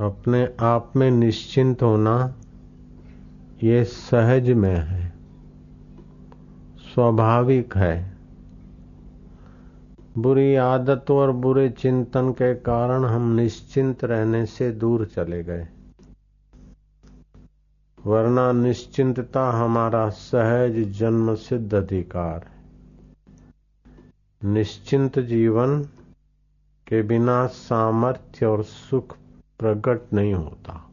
अपने आप में निश्चिंत होना ये सहज में है। स्वाभाविक है। बुरी आदत और बुरे चिंतन के कारण हम निश्चिंत रहने से दूर चले गए। वरना निश्चिंतता हमारा सहज जन्म सिद्ध अधिकार है। निश्चिंत जीवन के बिना सामर्थ्य और सुख प्रकट नहीं होता।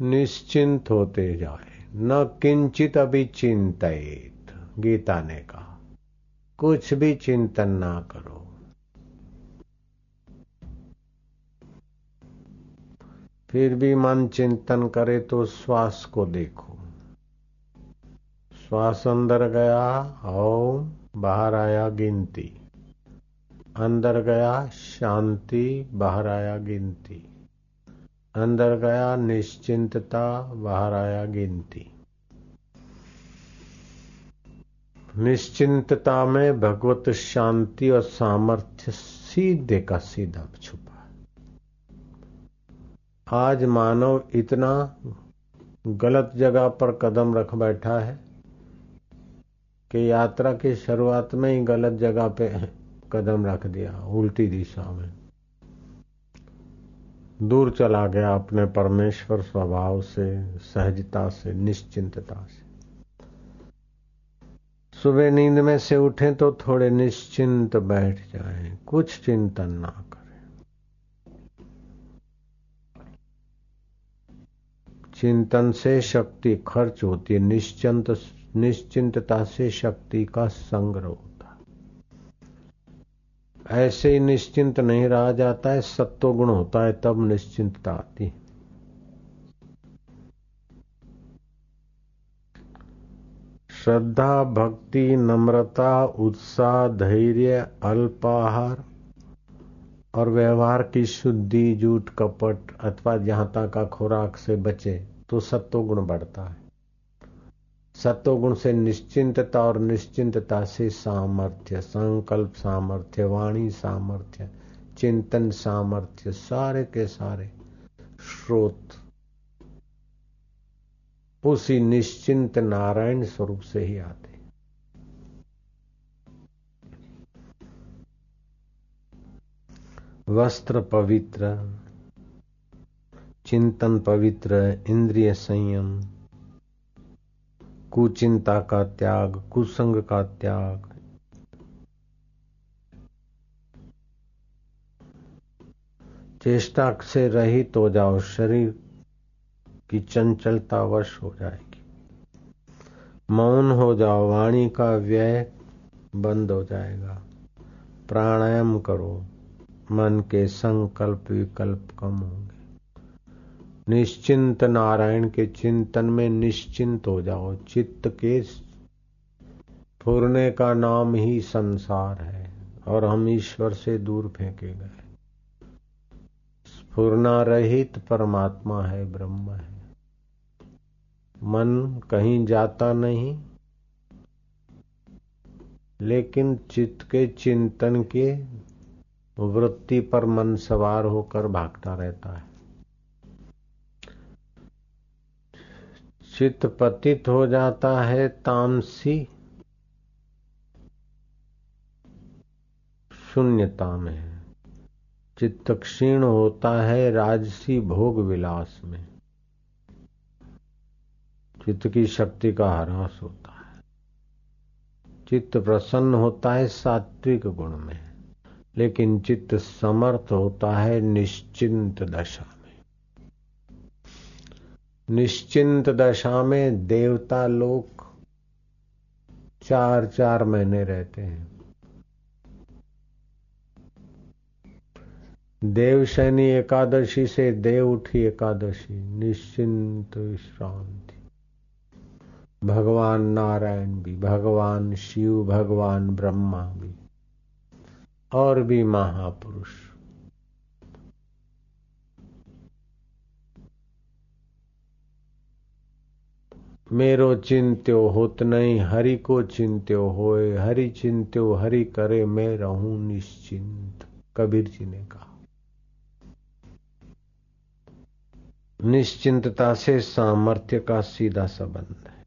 निश्चिंत होते जाए। न किंचित अभी चिंतित, गीता ने कहा। कुछ भी चिंतन ना करो। फिर भी मन चिंतन करे तो श्वास को देखो। श्वास अंदर गया ओम बाहर आया गिनती। अंदर गया शांति, बाहर आया गिनती। अंदर गया निश्चिंतता, बाहर आया गिनती। निश्चिंतता में भगवत शांति और सामर्थ्य सीधे का सीधा छुपा आज मानव इतना गलत जगह पर कदम रख बैठा है कि यात्रा की शुरुआत में ही गलत जगह पे कदम रख दिया उल्टी दिशा में। दूर चला गया अपने परमेश्वर स्वभाव से सहजता से निश्चिंतता से। सुबह नींद में से उठे तो थोड़े निश्चिंत बैठ जाएँ, कुछ चिंतन ना करें। चिंतन से शक्ति खर्च होती है निश्चिंत निश्चिंतता से शक्ति का संग्रह होता ऐसे ही निश्चिंत नहीं रहा जाता है, सत्व गुण होता है, तब निश्चिंतता आती है। श्रद्धा, भक्ति, नम्रता, उत्साह, धैर्य, अल्पाहार और व्यवहार की शुद्धि जूठ कपट अथवा जहाँ तक का खुराक से बचे तो सत्व गुण बढ़ता है। सत्व गुण से निश्चिंतता और निश्चिंतता से सामर्थ्य, संकल्प सामर्थ्य, वाणी सामर्थ्य, चिंतन सामर्थ्य, सारे के सारे स्रोत। उसी निश्चिंत नारायण स्वरूप से ही आते वस्त्र पवित्र, चिंतन पवित्र, इंद्रिय संयम कुचिंता का त्याग, कुसंग का त्याग। चेष्टा से रहित हो जाओ, शरीर की चंचलता वश हो जाएगी। मौन हो जाओ, वाणी का व्यय बंद हो जाएगा। प्राणायाम करो, मन के संकल्प विकल्प कम होंगे। निश्चिंत नारायण के चिंतन में निश्चिंत हो जाओ। चित्त के फुरने का नाम ही संसार है और हम ईश्वर से दूर फेंके गए। स्फुरना रहित परमात्मा है, ब्रह्म है। मन कहीं जाता नहीं, लेकिन चित्त के चिंतन के वृत्ति पर मन सवार होकर भागता रहता है। चित्त पतित हो जाता है तामसी। शून्यता में चित्त क्षीण होता है राजसी भोग विलास में। चित्त की शक्ति का ह्रास होता है। चित्त प्रसन्न होता है सात्विक गुण में, लेकिन चित्त समर्थ होता है निश्चिंत दशा में। निश्चिंत दशा में देवता लोग चार चार महीने रहते हैं। देव देवशैनी एकादशी से देव उठी एकादशी, निश्चिंत विश्रांति। भगवान नारायण भी, भगवान शिव, भगवान ब्रह्मा भी, और भी महापुरुष। मेरो चिंत्यो होत नहीं हरि को चिंत्यो होए हरि चिंत्यो हरि करे, मैं रहूँ निश्चिंत। कबीर जी ने कहा। निश्चिंतता से सामर्थ्य का सीधा संबंध है।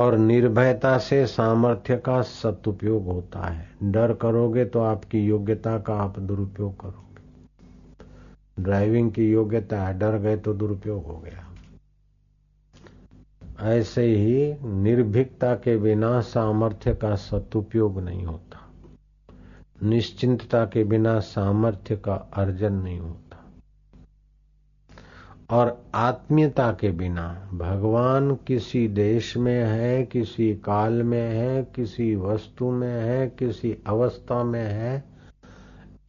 और निर्भयता से सामर्थ्य का सदुपयोग होता है। डर करोगे तो आपकी योग्यता का आप दुरुपयोग करोगे। ड्राइविंग की योग्यता है डर गए तो दुरुपयोग हो गया। ऐसे ही निर्भीकता के बिना सामर्थ्य का सदुपयोग नहीं होता। निश्चिंतता के बिना सामर्थ्य का अर्जन नहीं होता। और आत्मीयता के बिना भगवान किसी देश में है, किसी काल में है, किसी वस्तु में है, किसी अवस्था में है,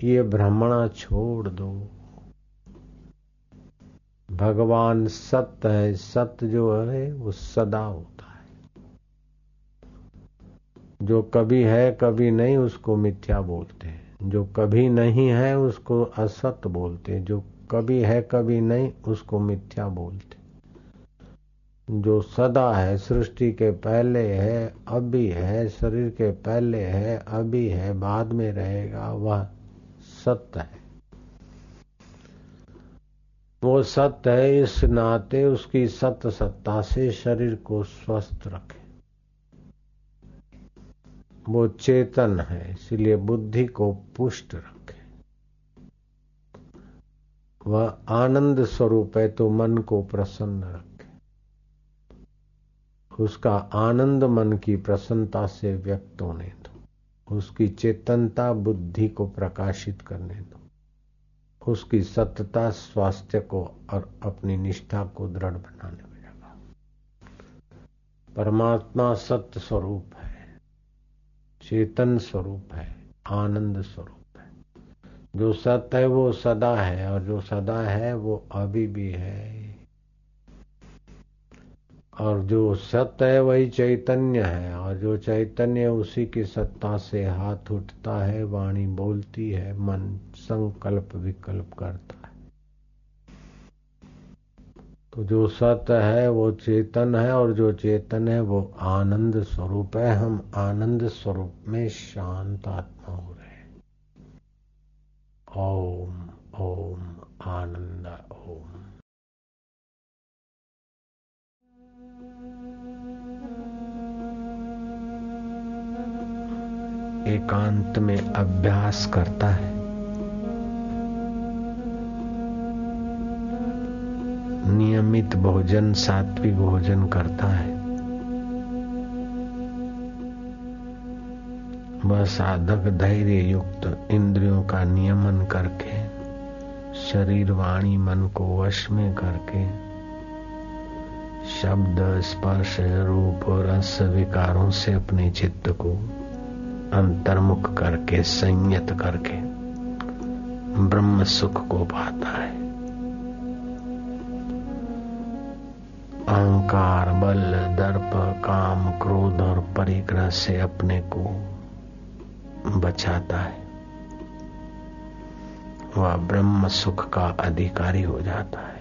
ये भ्रमणा छोड़ दो। भगवान सत्य है, सत्य जो है, वो सदा होता है। जो कभी है, कभी नहीं, उसको मिथ्या बोलते हैं। जो कभी नहीं है, उसको असत्य बोलते हैं। जो कभी है, कभी नहीं, उसको मिथ्या बोलते जो सदा है, सृष्टि के पहले है, अभी है, शरीर के पहले है, अभी है, बाद में रहेगा, वह सत्य है। वो सत्य है, इस नाते उसकी सत्य सत्ता से शरीर को स्वस्थ रखे। वो चेतन है, इसलिए बुद्धि को पुष्ट रखे। वह आनंद स्वरूप है तो मन को प्रसन्न रखे। उसका आनंद मन की प्रसन्नता से व्यक्त होने दो। उसकी चेतनता बुद्धि को प्रकाशित करने दो। उसकी सत्यता स्वास्थ्य को और अपनी निष्ठा को दृढ़ बनाने में लगा। परमात्मा सत्य स्वरूप है, चेतन स्वरूप है, आनंद स्वरूप है। जो सत्य है, वो सदा है, और जो सदा है, वो अभी भी है। और जो सत्य है वही चैतन्य है, और जो चैतन्य उसी की सत्ता से हाथ उठता है, वाणी बोलती है, मन संकल्प विकल्प करता है। तो जो सत्य है वो चेतन है, और जो चेतन है वो आनंद स्वरूप है। हम आनंद स्वरूप में शांत आत्मा हो रहे ओम ओम आनंद। एकांत में अभ्यास करता है। नियमित भोजन, सात्विक भोजन करता है। वह साधक धैर्य युक्त इंद्रियों का नियमन करके, शरीर वाणी मन को वश में करके, शब्द, स्पर्श, रूप, रस, विकारों से अपने चित्त को अंतर्मुख करके, संयत करके, ब्रह्म सुख को पाता है। अहंकार, बल, दर्प, काम, क्रोध और परिग्रह से अपने को बचाता है। वह ब्रह्म सुख का अधिकारी हो जाता है।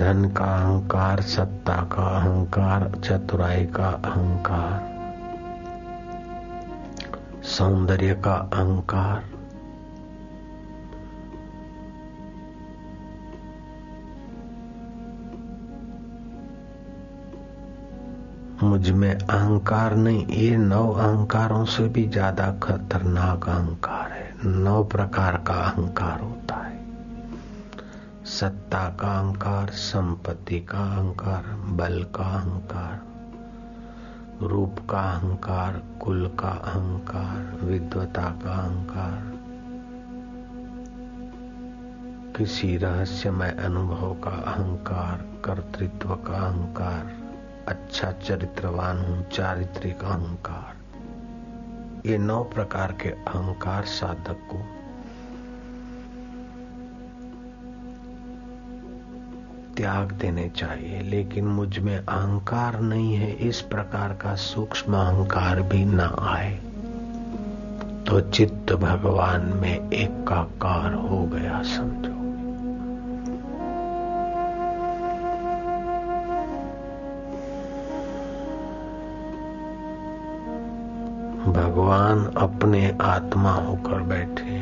धन का अहंकार, सत्ता का अहंकार, चतुराई का अहंकार, सौंदर्य का अहंकार। मुझमें अहंकार नहीं, ये नौ अहंकारों से भी ज़्यादा खतरनाक अहंकार है। नौ प्रकार का अहंकार होता सत्ता का अहंकार, संपत्ति का अहंकार, बल का अहंकार, रूप का अहंकार, कुल का अहंकार विद्वता का अहंकार। किसी रहस्यमय अनुभव का अहंकार, कर्तृत्व का अहंकार अच्छा चरित्रवान हूँ, चारित्रिक अहंकार। ये नौ प्रकार के अहंकार साधक को त्याग देने चाहिए, लेकिन मुझमें अहंकार नहीं है, इस प्रकार का सूक्ष्म अहंकार भी न आए। तो चित्त भगवान में एकाकार हो गया, समझो। भगवान अपने आत्मा होकर बैठे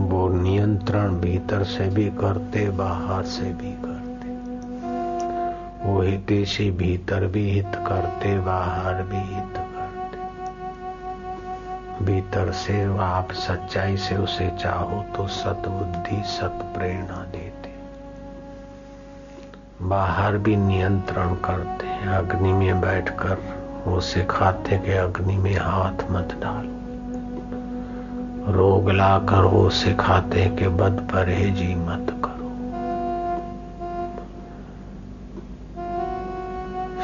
वो नियंत्रण भीतर से भी करते, बाहर से भी करते। वो हितेशी भीतर भी हित करते, बाहर भी हित करते। भीतर से आप सच्चाई से उसे चाहो तो सत बुद्धि सत प्रेरणा देते। बाहर भी नियंत्रण करते अग्नि में बैठकर वो सिखाते कि अग्नि में हाथ मत डालो। रोग लाकर वो सिखाते कि बद परहेजी मत करो।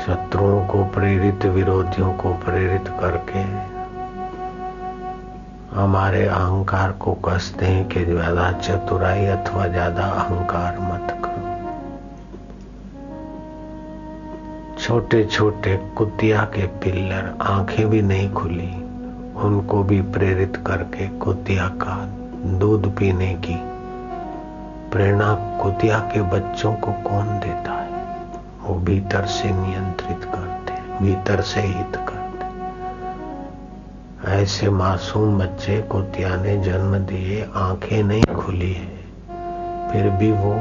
शत्रुओं को प्रेरित, विरोधियों को प्रेरित करके, हमारे अहंकार को कसते हैं कि ज़्यादा चतुराई अथवा ज़्यादा अहंकार मत करो। छोटे छोटे कुतिया के पिल्लर, आँखें भी नहीं खुली। उनको भी प्रेरित करके कुतिया का दूध पीने की प्रेरणा कुतिया के बच्चों को कौन देता है? वो भीतर से नियंत्रित करते भीतर से हित करते ऐसे मासूम बच्चे कुतिया ने जन्म दिए, आँखें नहीं खुली है, फिर भी वो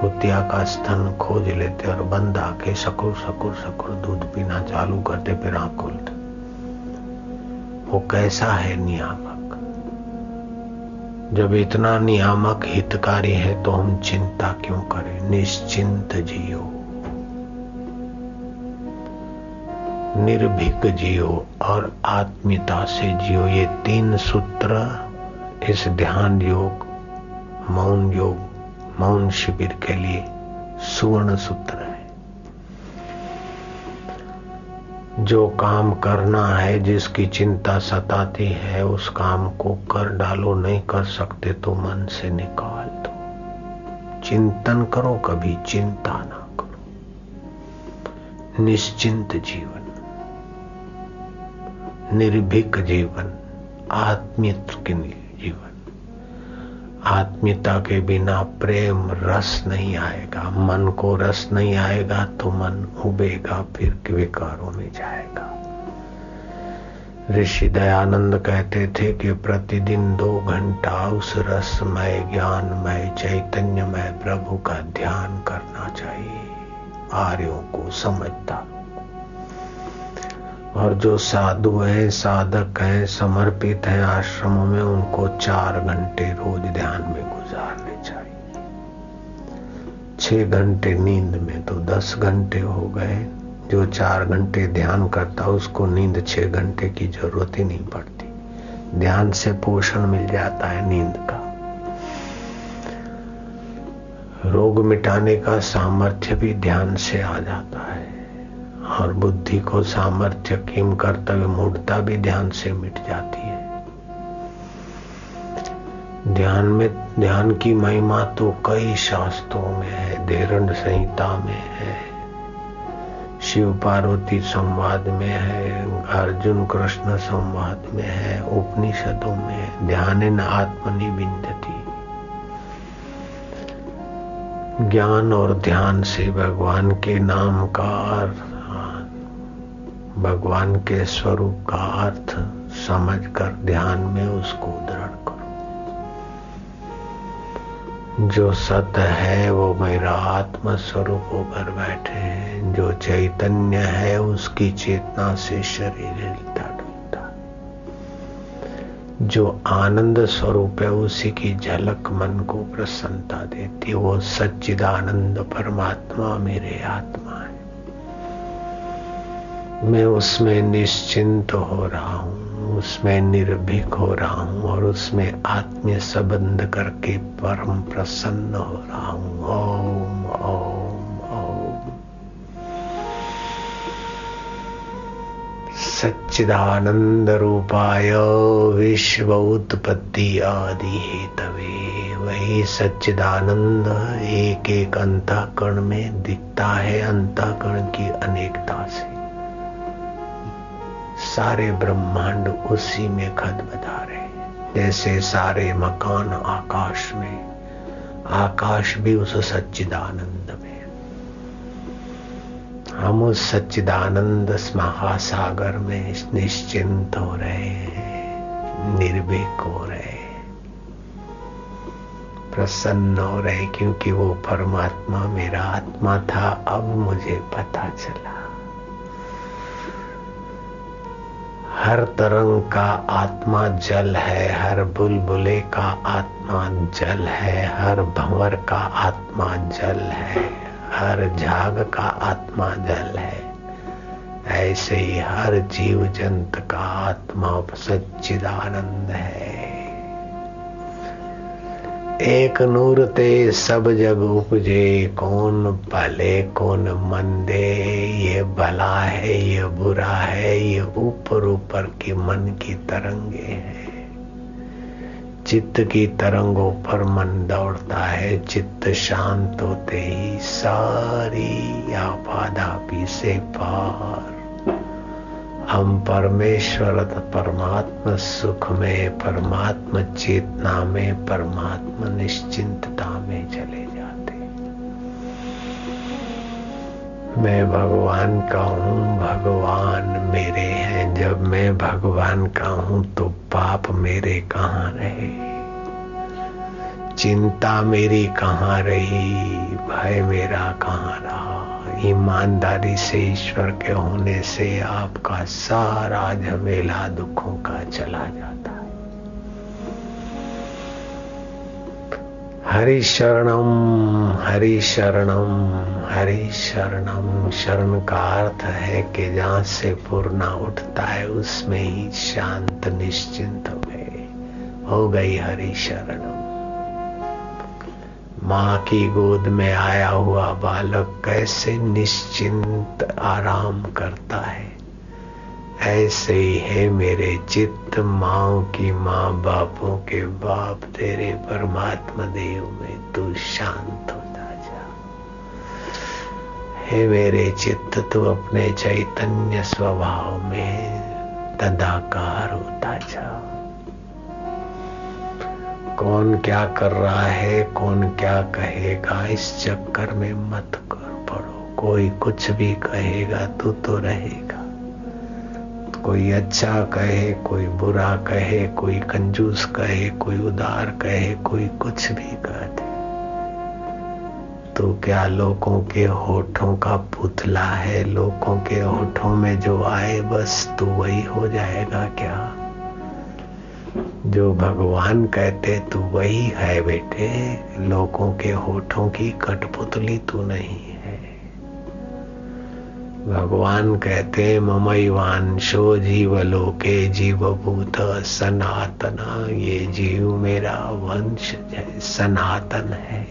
कुतिया का स्तन खोज लेते और बंद आके सकुर सकुर सकुर दूध पीना चालू करते, फिर आँख खोलते। वो कैसा है नियामक? जब इतना नियामक हितकारी है तो हम चिंता क्यों करें? निश्चिंत जियो। निर्भीक जियो और आत्मीयता से जियो। ये तीन सूत्र इस ध्यान योग, मौन योग, मौन शिविर के लिए सुवर्ण सूत्र है। जो काम करना है, जिसकी चिंता सताती है, उस काम को कर डालो, नहीं कर सकते तो मन से निकाल दो। चिंतन करो कभी, चिंता ना करो। निश्चिंत जीवन, निर्भीक जीवन, आत्मियत के जीवन आत्मीयता के बिना प्रेम रस नहीं आएगा, मन को रस नहीं आएगा तो मन उबेगा, फिर विकारों में जाएगा। ऋषि दयानंद कहते थे कि प्रतिदिन दो घंटा उस रसमय ज्ञानमय चैतन्यमय प्रभु का ध्यान करना चाहिए। आर्यों को समझता और जो साधु हैं, साधक हैं, समर्पित हैं, आश्रमों में उनको चार घंटे रोज ध्यान में गुजारने चाहिए। छह घंटे नींद में तो दस घंटे हो गए। जो चार घंटे ध्यान करता, उसको नींद छह घंटे की ज़रूरत ही नहीं पड़ती। ध्यान से पोषण मिल जाता है नींद का। रोग मिटाने का सामर्थ्य भी ध्यान से आ जाता है। और बुद्धि को सामर्थ्य, किम, कर्तव्य, मूर्ता भी ध्यान से मिट जाती है। ध्यान में, ध्यान की महिमा तो कई शास्त्रों में है देरण संहिता में है, शिव पार्वती संवाद में है, अर्जुन कृष्ण संवाद में है, उपनिषदों में ध्यान आत्मनिविंदती ज्ञान और ध्यान से भगवान के नाम का भगवान के स्वरूप का अर्थ समझकर ध्यान में उसको दृढ़ करो। जो सत्य है, वो मेरा आत्म स्वरूप होकर बैठे हैं। जो चैतन्य है, उसकी चेतना से शरीर हिलता डुलता जो आनंद स्वरूप है, उसी की झलक मन को प्रसन्नता देती वो सच्चिदानंद परमात्मा मेरे आत्मा मैं उसमें निश्चिंत हो रहा हूँ, उसमें निर्भीक हो रहा हूँ और उसमें आत्मीय संबंध करके परम प्रसन्न हो रहा हूँ। ओम ओम ओम। सच्चिदानंद रूपाय विश्व उत्पत्ति आदि हेतवे, वही सच्चिदानंद एक एक अंतःकरण में दिखता है, अंतःकरण की अनेकता से। सारे ब्रह्मांड उसी में खत बता रहे जैसे सारे मकान आकाश में, आकाश भी उस सच्चिदानंद में। हम उस सच्चिदानंद महासागर में निश्चिंत हो रहे हैं, निर्भीक हो रहे हैं। प्रसन्न हो रहे क्योंकि वो परमात्मा मेरा आत्मा था, अब मुझे पता चला। हर तरंग का आत्मा जल है, हर बुलबुले का आत्मा जल है, हर भंवर का आत्मा जल है, हर झाग का आत्मा जल है। ऐसे ही हर जीव जंत का आत्मा सच्चिदानंद है। एक नूर ते सब जग उपजे, कौन भले, कौन मंदे, ये भला है, ये बुरा है, ये ऊपर ऊपर की मन की तरंगे हैं। चित्त की तरंगों पर मन दौड़ता है, चित्त शांत होते ही सारी आपाधापी से पार। हम परमेश्वर परमात्मा सुख में परमात्मा चेतना में परमात्मा निश्चिंतता में चले जाते। मैं भगवान का हूँ, भगवान मेरे हैं। जब मैं भगवान का हूँ तो पाप मेरे कहाँ रहे? चिंता मेरी कहाँ रही? भय मेरा कहाँ रहा? ईमानदारी से, ईश्वर के होने से आपका सारा झमेला दुखों का चला जाता है। हरि शरणम हरि शरणम हरि शरणम। शरण का अर्थ है कि जहाँ से पूर्णा उठता है, उसमें ही शांत निश्चिंत हो हो गई हरि शरणम माँ की गोद में आया हुआ बालक कैसे निश्चिंत आराम करता है। ऐसे ही है मेरे चित्त माओ की माँ बापों के बाप, तेरे परमात्मा देव में तू शांत होता जा। हे मेरे चित्त, तू अपने चैतन्य स्वभाव में तदाकार होता जा। कौन क्या कर रहा है, कौन क्या कहेगा, इस चक्कर में मत कर पड़ो। कोई कुछ भी कहेगा, तू तो रहेगा। कोई अच्छा कहे, कोई बुरा कहे, कोई कंजूस कहे, कोई उदार कहे, कोई कुछ भी कह दे। तो क्या लोगों के होठों का पुतला है? लोगों के होठों में जो आए, बस तू वही हो जाएगा क्या? जो भगवान कहते, तू वही है बेटे, लोगों के होठों की कठपुतली तू नहीं है। भगवान कहते ममैवांशो जीवलोके जीवभूत सनातन, ये जीव मेरा वंश सनातन है।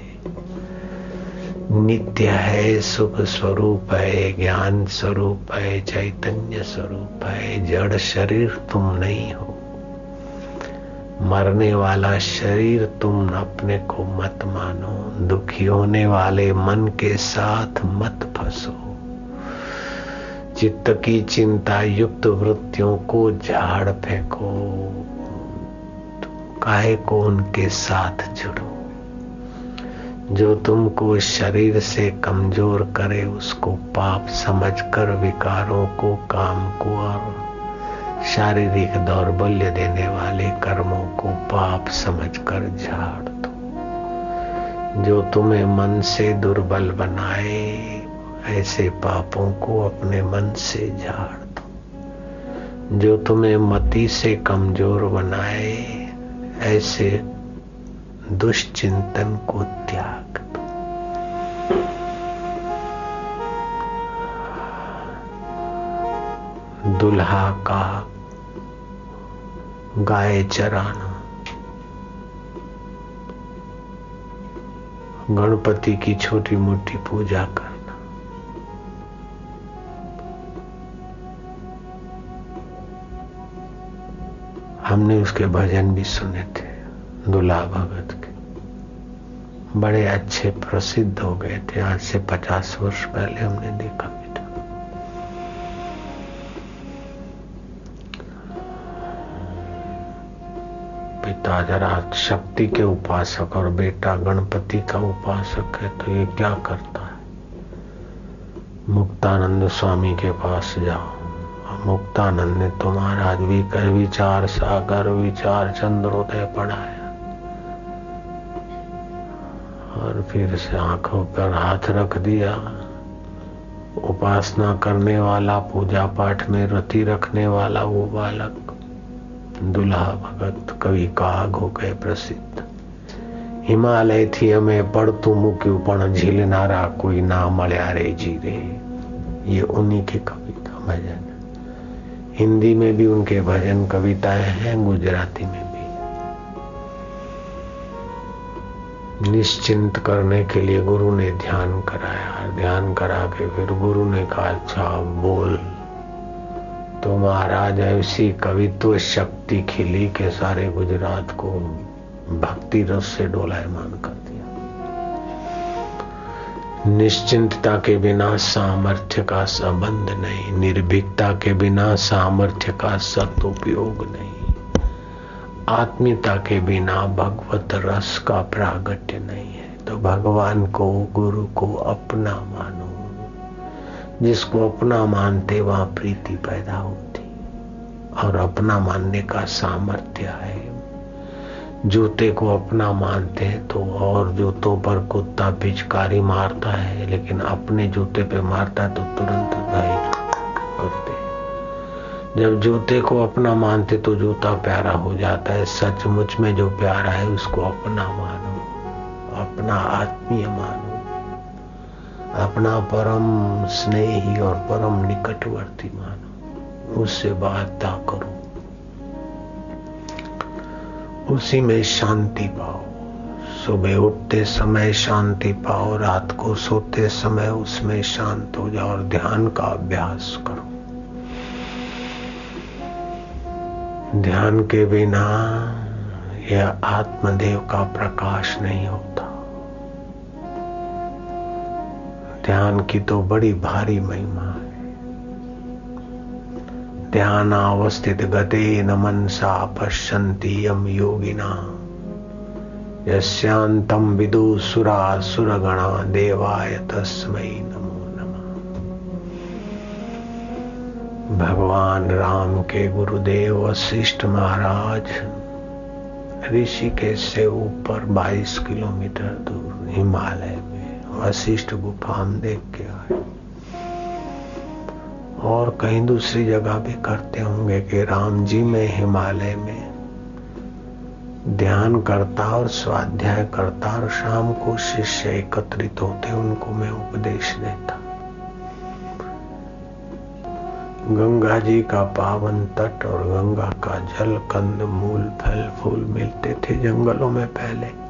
नित्य है, सुख स्वरूप है, ज्ञान स्वरूप है, चैतन्य स्वरूप है, जड़ शरीर तुम नहीं हो। मरने वाला शरीर तुम अपने को मत मानो। दुखी होने वाले मन के साथ मत फंसो। चित्त की चिंता युक्त वृत्तियों को झाड़ फेंको। काहे को उनके साथ जुड़ो। जो तुमको शरीर से कमज़ोर करे, उसको पाप समझकर विकारों को, काम को और शारीरिक दौर्बल्य देने वाले कर्मों को पाप समझकर झाड़ दो। जो तुम्हें मन से दुर्बल बनाए, ऐसे पापों को अपने मन से झाड़ दो। जो तुम्हें मति से कमज़ोर बनाए, ऐसे दुष्चिंतन को त्याग दो। दुल्हा का गाय चराना। गणपति की छोटी मोटी पूजा कर हमने उसके भजन भी सुने थे, दुला भगत के। बड़े अच्छे प्रसिद्ध हो गए थे, आज से पचास वर्ष पहले हमने देखा। पिता, जरा शक्ति के उपासक और बेटा गणपति का उपासक है तो ये क्या करता है? मुक्तानंद स्वामी के पास जाओ। मुक्तानंद ने तो महाराज भी कर विचार सागर, विचार चंद्रोदय पढ़ाया। और फिर से आँखों पर हाथ रख दिया। उपासना करने वाला, पूजा पाठ में रति रखने वाला वो बालक दुल्हा भगत कवि काग हो गए प्रसिद्ध હિમાલયથી અમે પડતું મૂક્યું પણ ઝીલનારા કોઈ ના મળ્યા रे जी रे ये उन्हीं की कविता भजन हिंदी में भी उनके भजन कविताएं हैं गुजराती में भी निश्चिंत करने के लिए गुरु ने ध्यान कराया ध्यान करा के फिर गुरु ने कहा अच्छा बोल तो महाराज ऐसी कवित्व शक्ति खिली के सारे गुजरात को भक्ति रस से डोलायमान कर दिया। निश्चिंतता के बिना सामर्थ्य का संबंध नहीं, निर्भीकता के बिना सामर्थ्य का सदुपयोग नहीं, आत्मीयता के बिना भगवत रस का प्रागट्य नहीं है। तो भगवान को, गुरु को अपना मानो। जिसको अपना मानते वहाँ प्रीति पैदा होती। और अपना मानने का सामर्थ्य है। जूते को अपना मानते हैं तो और जूतों पर कुत्ता पिचकारी मारता है, लेकिन अपने जूते पे मारता है तो तुरंत करते जब जूते को अपना मानते तो जूता प्यारा हो जाता है। सचमुच में जो प्यारा है उसको अपना मानो, अपना आत्मीय मानो। अपना परम स्नेही और परम निकटवर्ती मानो। उससे वार्ता करो। उसी में शांति पाओ। सुबह उठते समय शांति पाओ। रात को सोते समय उसमें शांत हो जाओ और ध्यान का अभ्यास करो। ध्यान के बिना यह आत्मदेव का प्रकाश नहीं होता। ध्यान की तो बड़ी भारी महिमा है। ध्यानावस्थित गते न मनसा पश्यन्ति यम योगिना। यस्यांतम विदु सुरा सुरगणा देवाय तस्मै नमो नमः। भगवान राम के गुरुदेव वशिष्ठ महाराज ऋषिकेश से ऊपर 22 किलोमीटर दूर हिमालय वशिष्ठ गुफा हम देख के आए। और कहीं दूसरी जगह भी करते होंगे कि राम जी में, हिमालय में ध्यान करता और स्वाध्याय करता और शाम को शिष्य एकत्रित होते, उनको मैं उपदेश देता। गंगा जी का पावन तट और गंगा का जल, कंद, मूल, फल, फूल मिलते थे जंगलों में पहले।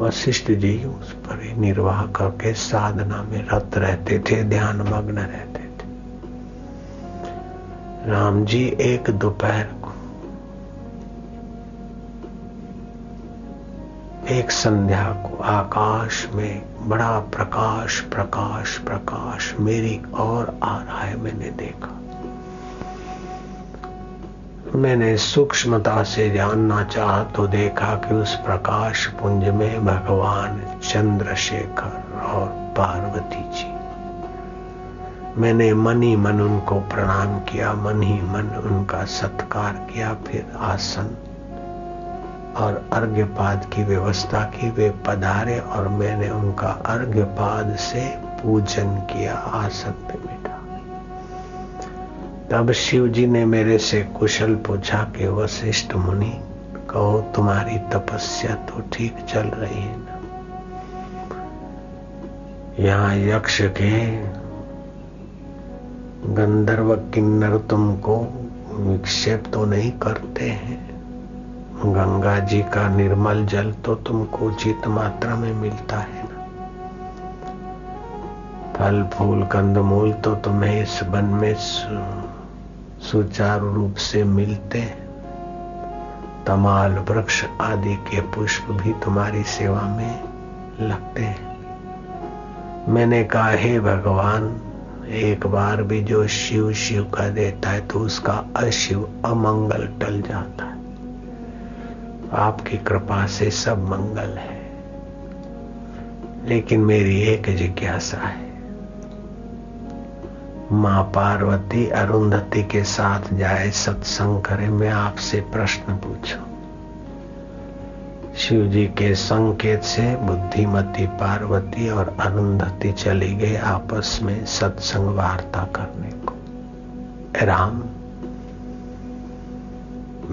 वशिष्ठ जी उस पर ही निर्वाह करके साधना में रत रहते थे, ध्यान मग्न रहते थे। राम जी एक दोपहर को, एक संध्या को आकाश में बड़ा प्रकाश प्रकाश प्रकाश, मेरी और आ रहा है, मैंने देखा। मैंने सूक्ष्मता से जानना चाहा तो देखा कि उस प्रकाश पुंज में भगवान चंद्रशेखर और पार्वती जी। मैंने मन ही मन उनको प्रणाम किया, मन ही मन उनका सत्कार किया, फिर आसन और अर्घ्यपाद की व्यवस्था की, वे पधारे और मैंने उनका अर्घ्यपाद से पूजन किया आसन पे तब शिव जी ने मेरे से कुशल पूछा कि, वशिष्ठ मुनि, कहो तुम्हारी तपस्या तो ठीक चल रही है ना? यहाँ यक्ष के गंधर्व किन्नर तुमको विक्षेप तो नहीं करते हैं। गंगा जी का निर्मल जल तो तुमको उचित मात्रा में मिलता है ना? फल, फूल, कंदमूल तो तुम्हें इस वन में सुचारू रूप से मिलते तमाल वृक्ष आदि के पुष्प भी तुम्हारी सेवा में लगते हैं। मैंने कहा, हे भगवान, एक बार भी जो शिव शिव का देता है तो उसका अशिव अमंगल टल जाता है। आपकी कृपा से सब मंगल है। लेकिन मेरी एक जिज्ञासा है माँ पार्वती अरुंधति के साथ जाए सत्संग करे, मैं आपसे प्रश्न पूछूँ। शिव जी के संकेत से बुद्धिमती पार्वती और अरुंधति चली गई आपस में सत्संग वार्ता करने को। राम,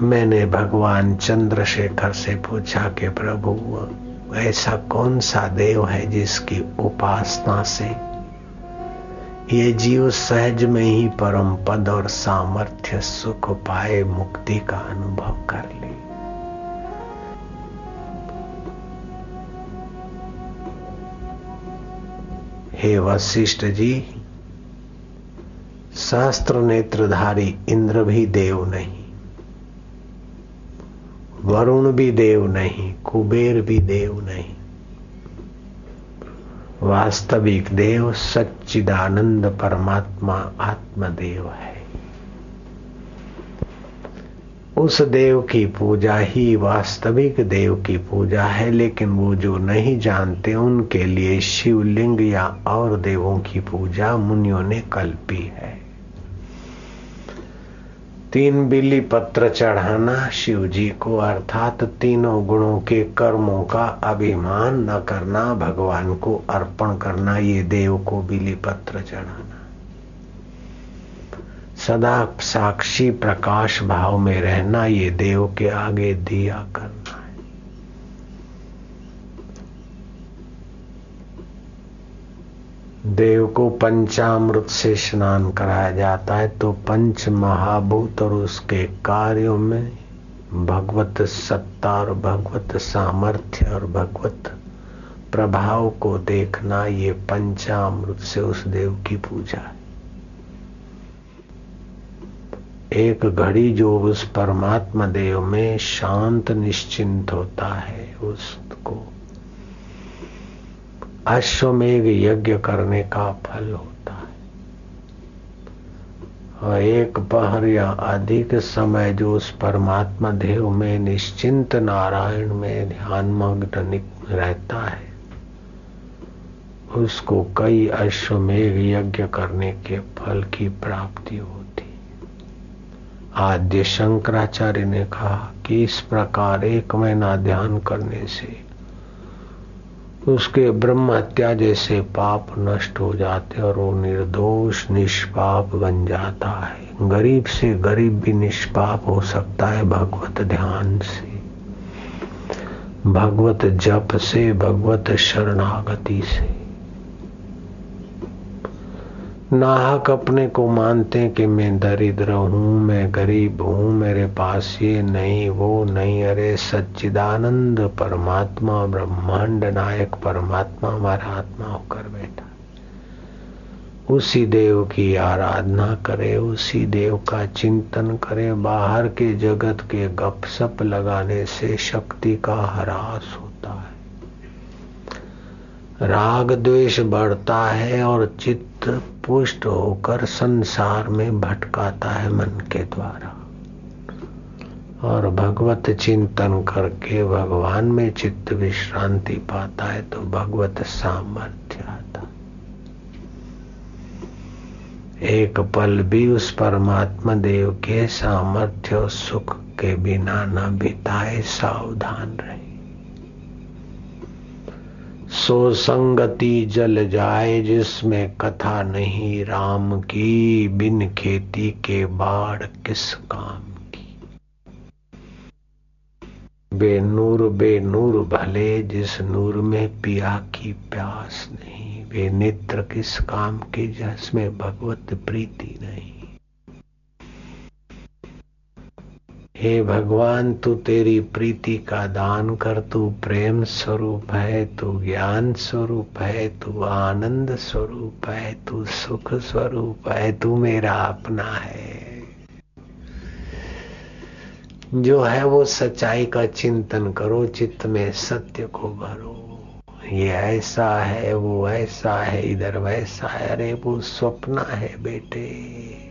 मैंने भगवान चंद्रशेखर से पूछा कि प्रभु, ऐसा कौन सा देव है जिसकी उपासना से ये जीव सहज में ही परम पद और सामर्थ्य सुख पाए मुक्ति का अनुभव कर ले। हे वशिष्ठ जी शास्त्र नेत्रधारी इंद्र भी देव नहीं, वरुण भी देव नहीं, कुबेर भी देव नहीं। वास्तविक देव सच्चिदानंद परमात्मा आत्मदेव है। उस देव की पूजा ही वास्तविक देव की पूजा है, लेकिन वो जो नहीं जानते उनके लिए शिवलिंग या और देवों की पूजा मुनियों ने कल्पी है। तीन बिली पत्र चढ़ाना शिव जी को, अर्थात तीनों गुणों के कर्मों का अभिमान न करना, भगवान को अर्पण करना, ये देव को बिली पत्र चढ़ाना। सदा साक्षी प्रकाश भाव में रहना, ये देव के आगे दिया करना। देव को पंचामृत से स्नान कराया जाता है तो पंच महाभूत और उसके कार्यों में भगवत सत्ता और भगवत सामर्थ्य और भगवत प्रभाव को देखना, ये पंचामृत से उस देव की पूजा है। एक घड़ी जो उस परमात्मा देव में शांत निश्चिंत होता है उसको अश्वमेघ यज्ञ करने का फल होता है। और एक पहर या अधिक समय जो उस परमात्मा देव में निश्चिंत नारायण में ध्यान मग्न रहता है, उसको कई अश्वमेघ यज्ञ करने के फल की प्राप्ति होती आद्य शंकराचार्य ने कहा कि इस प्रकार एक महीना ध्यान करने से उसके ब्रह्म हत्या जैसे पाप नष्ट हो जाते और वो निर्दोष, निष्पाप बन जाता है। गरीब से गरीब भी निष्पाप हो सकता है भगवत ध्यान से। भगवत जप से, भगवत शरणागति से। नाहक अपने को मानते हैं कि मैं दरिद्र हूँ, मैं गरीब हूँ, मेरे पास ये नहीं, वो नहीं। अरे सच्चिदानंद परमात्मा, ब्रह्मांड नायक परमात्मा हमारा आत्मा होकर बैठा। उसी देव की आराधना करे, उसी देव का चिंतन करे, बाहर के जगत के गपसप लगाने से शक्ति का ह्रास होता है। राग द्वेष बढ़ता है और चित्त पुष्ट होकर संसार में भटकाता है मन के द्वारा। और भगवत चिंतन करके भगवान में चित्त विश्रांति पाता है तो भगवत सामर्थ्य आता एक पल भी उस परमात्मा देव के सामर्थ्य और सुख के बिना न बिताए सावधान रहे। सो संगति जल जाए जिसमें कथा नहीं, राम की बिन खेती के बाढ़ किस काम की? बेनूर बेनूर भले, जिस नूर में पिया की प्यास नहीं वे नेत्र किस काम के जिसमें भगवत प्रीति नहीं? हे भगवान, तू तेरी प्रीति का दान कर, तू प्रेम स्वरूप है, तू ज्ञान स्वरूप है, तू आनंद स्वरूप है, तू सुख स्वरूप है, तू मेरा अपना है। जो है वो सच्चाई का चिंतन करो, चित्त में सत्य को भरो। ये ऐसा है, वो ऐसा है, इधर वैसा है, अरे वो स्वप्न है बेटे।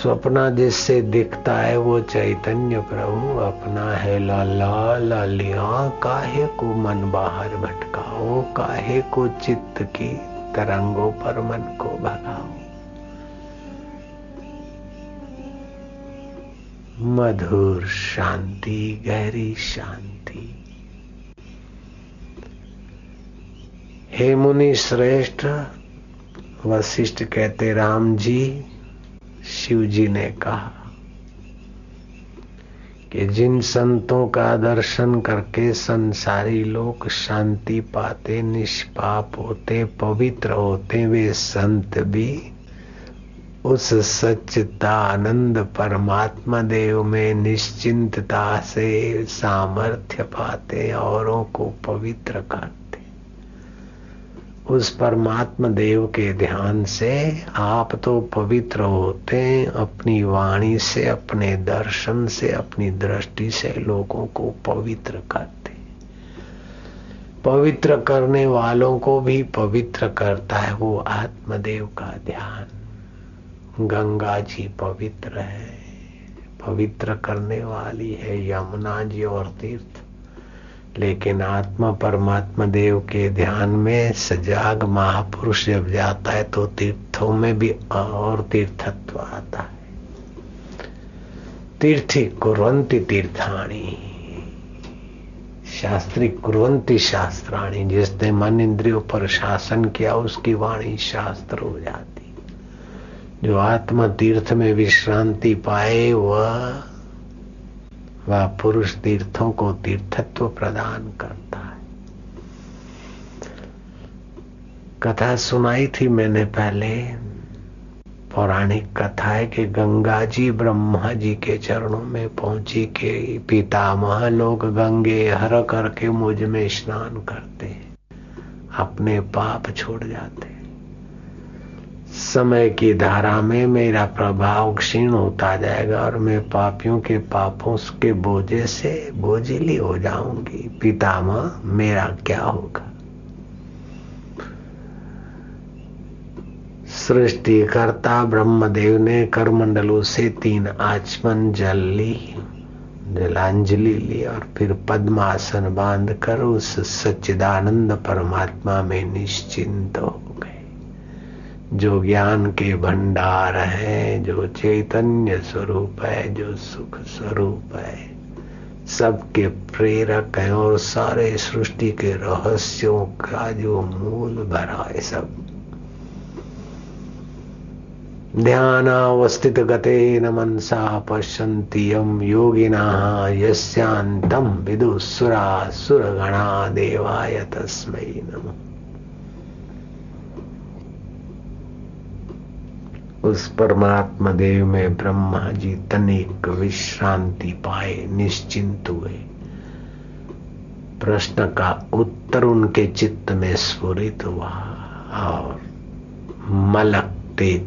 स्वप्ना जिससे दिखता है वो चैतन्य प्रभु, अपना है लाला, लालिया, काहे को मन बाहर भटकाओ काहे को चित्त की तरंगों पर मन को भगाओ मधुर शांति, गहरी शांति। हे मुनि श्रेष्ठ, वशिष्ठ कहते राम जी शिव जी ने कहा कि जिन संतों का दर्शन करके संसारी लोग शांति पाते, निष्पाप होते, पवित्र होते, वे संत भी उस सच्चता आनंद परमात्मा देव में निश्चिंतता से सामर्थ्य पाते, औरों को पवित्र करते। उस परमात्मा देव के ध्यान से आप तो पवित्र होते हैं, अपनी वाणी से, अपने दर्शन से, अपनी दृष्टि से लोगों को पवित्र करते पवित्र करने वालों को भी पवित्र करता है वो आत्मदेव का ध्यान। गंगा जी पवित्र है, पवित्र करने वाली है, यमुना जी और तीर्थ लेकिन आत्मा परमात्मा देव के ध्यान में सजाग महापुरुष जब जाता है तो तीर्थों में भी और तीर्थत्व आता है। तीर्थी कुरंती तीर्थाणी। शास्त्री कुरंती शास्त्राणी जिसने मन इंद्रियों पर शासन किया, उसकी वाणी शास्त्र हो जाती। जो आत्मा तीर्थ में विश्रांति पाए, वह वह पुरुष तीर्थों को तीर्थत्व प्रदान करता है। कथा सुनाई थी मैंने पहले। पौराणिक कथा है कि गंगा जी ब्रह्मा जी के चरणों में पहुँची के पितामह लोग गंगे हर करके मुझमें स्नान करते अपने पाप छोड़ जाते समय की धारा में मेरा प्रभाव क्षीण होता जाएगा और मैं पापियों के पापों के बोझे से बोझिली हो जाऊँगी। पितामह, मेरा क्या होगा? सृष्टिकर्ता ब्रह्मदेव ने करमंडलों से तीन आचमन जल ली, जलांजलि ली और फिर पद्मासन बाँध कर उस सच्चिदानंद परमात्मा में निश्चिंत हो जो ज्ञान के भंडार है, जो चैतन्य स्वरूप है, जो सुख स्वरूप है। सबके प्रेरक है और सारे सृष्टि के रहस्यों का जो मूल भरा है सब। ध्यानावस्थित गते न मनसा पश्यन्ति यम योगिना यस्यांतम विदुसुरा सुरगणा देवाय तस्मै नमः। उस परमात्मा देव में ब्रह्मा जी तनिक विश्रांति पाए, निश्चिंत हुए। प्रश्न का उत्तर उनके चित्त में स्फुरित हुआ और मलकते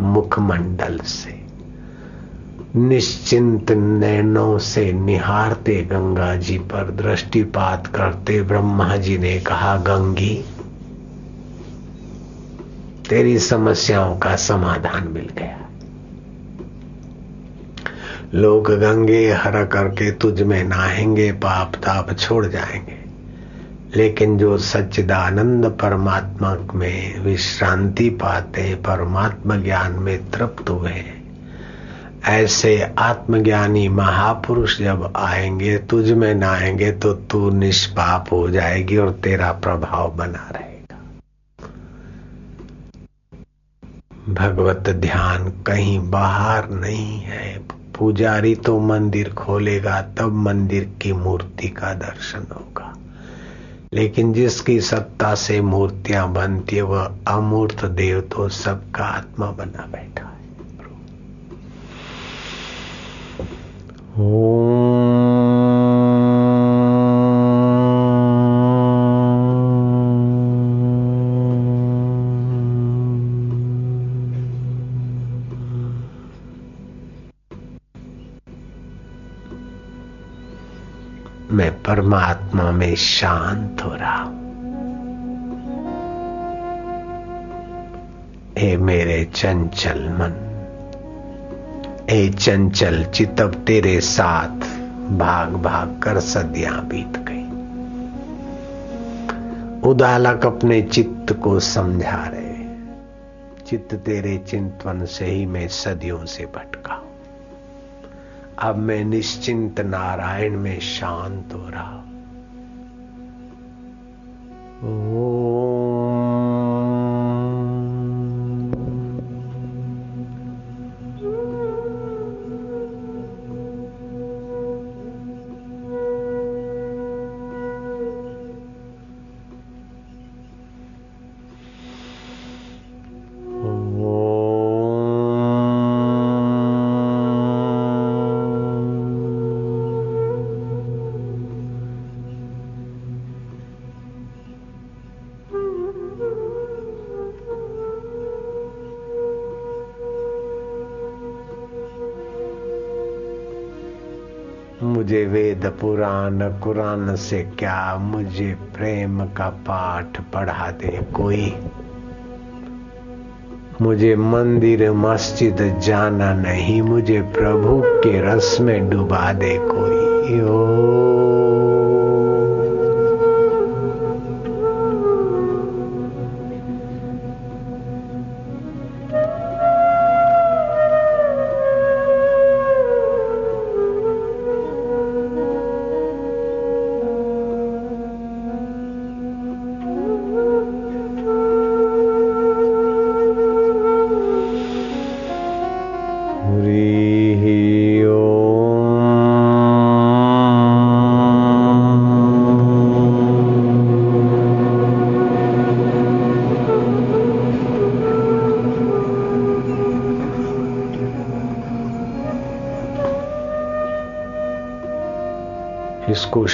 मुखमंडल से। निश्चिंत नैनों से निहारते गंगा जी पर दृष्टिपात करते ब्रह्मा जी ने कहा, गंगी तेरी समस्याओं का समाधान मिल गया। लोग गंगे हर करके तुझ में नहाएँगे पाप ताप छोड़ जाएँगे। लेकिन जो सच्चिदानंद परमात्मा में विश्रांति पाते परमात्मा ज्ञान में तृप्त हुए, ऐसे आत्मज्ञानी महापुरुष जब आएँगे, तुझ में नहाएँगे तो तू निष्पाप हो जाएगी और तेरा प्रभाव बना रहे भगवत ध्यान कहीं बाहर नहीं है। पुजारी तो मंदिर खोलेगा, तब मंदिर की मूर्ति का दर्शन होगा। लेकिन जिसकी सत्ता से मूर्तियाँ बनती है, वह अमूर्त देव तो सबका आत्मा बना बैठा है। ओम परमात्मा में शांत हो रहा हूँ। ए मेरे चंचल मन, ए चंचल चितब तेरे साथ भाग भाग कर सदियाँ बीत गई। उदालक अपने चित्त को समझा रहे, चित्त तेरे चिंतवन से ही मैं सदियों से भटका। अब मैं निश्चिंत नारायण में शांत हो रहा मुझे वेद पुराण, कुरान से क्या मुझे प्रेम का पाठ पढ़ा दे कोई? मुझे मंदिर, मस्जिद जाना नहीं, मुझे प्रभु के रस में डुबा दे कोई? ओ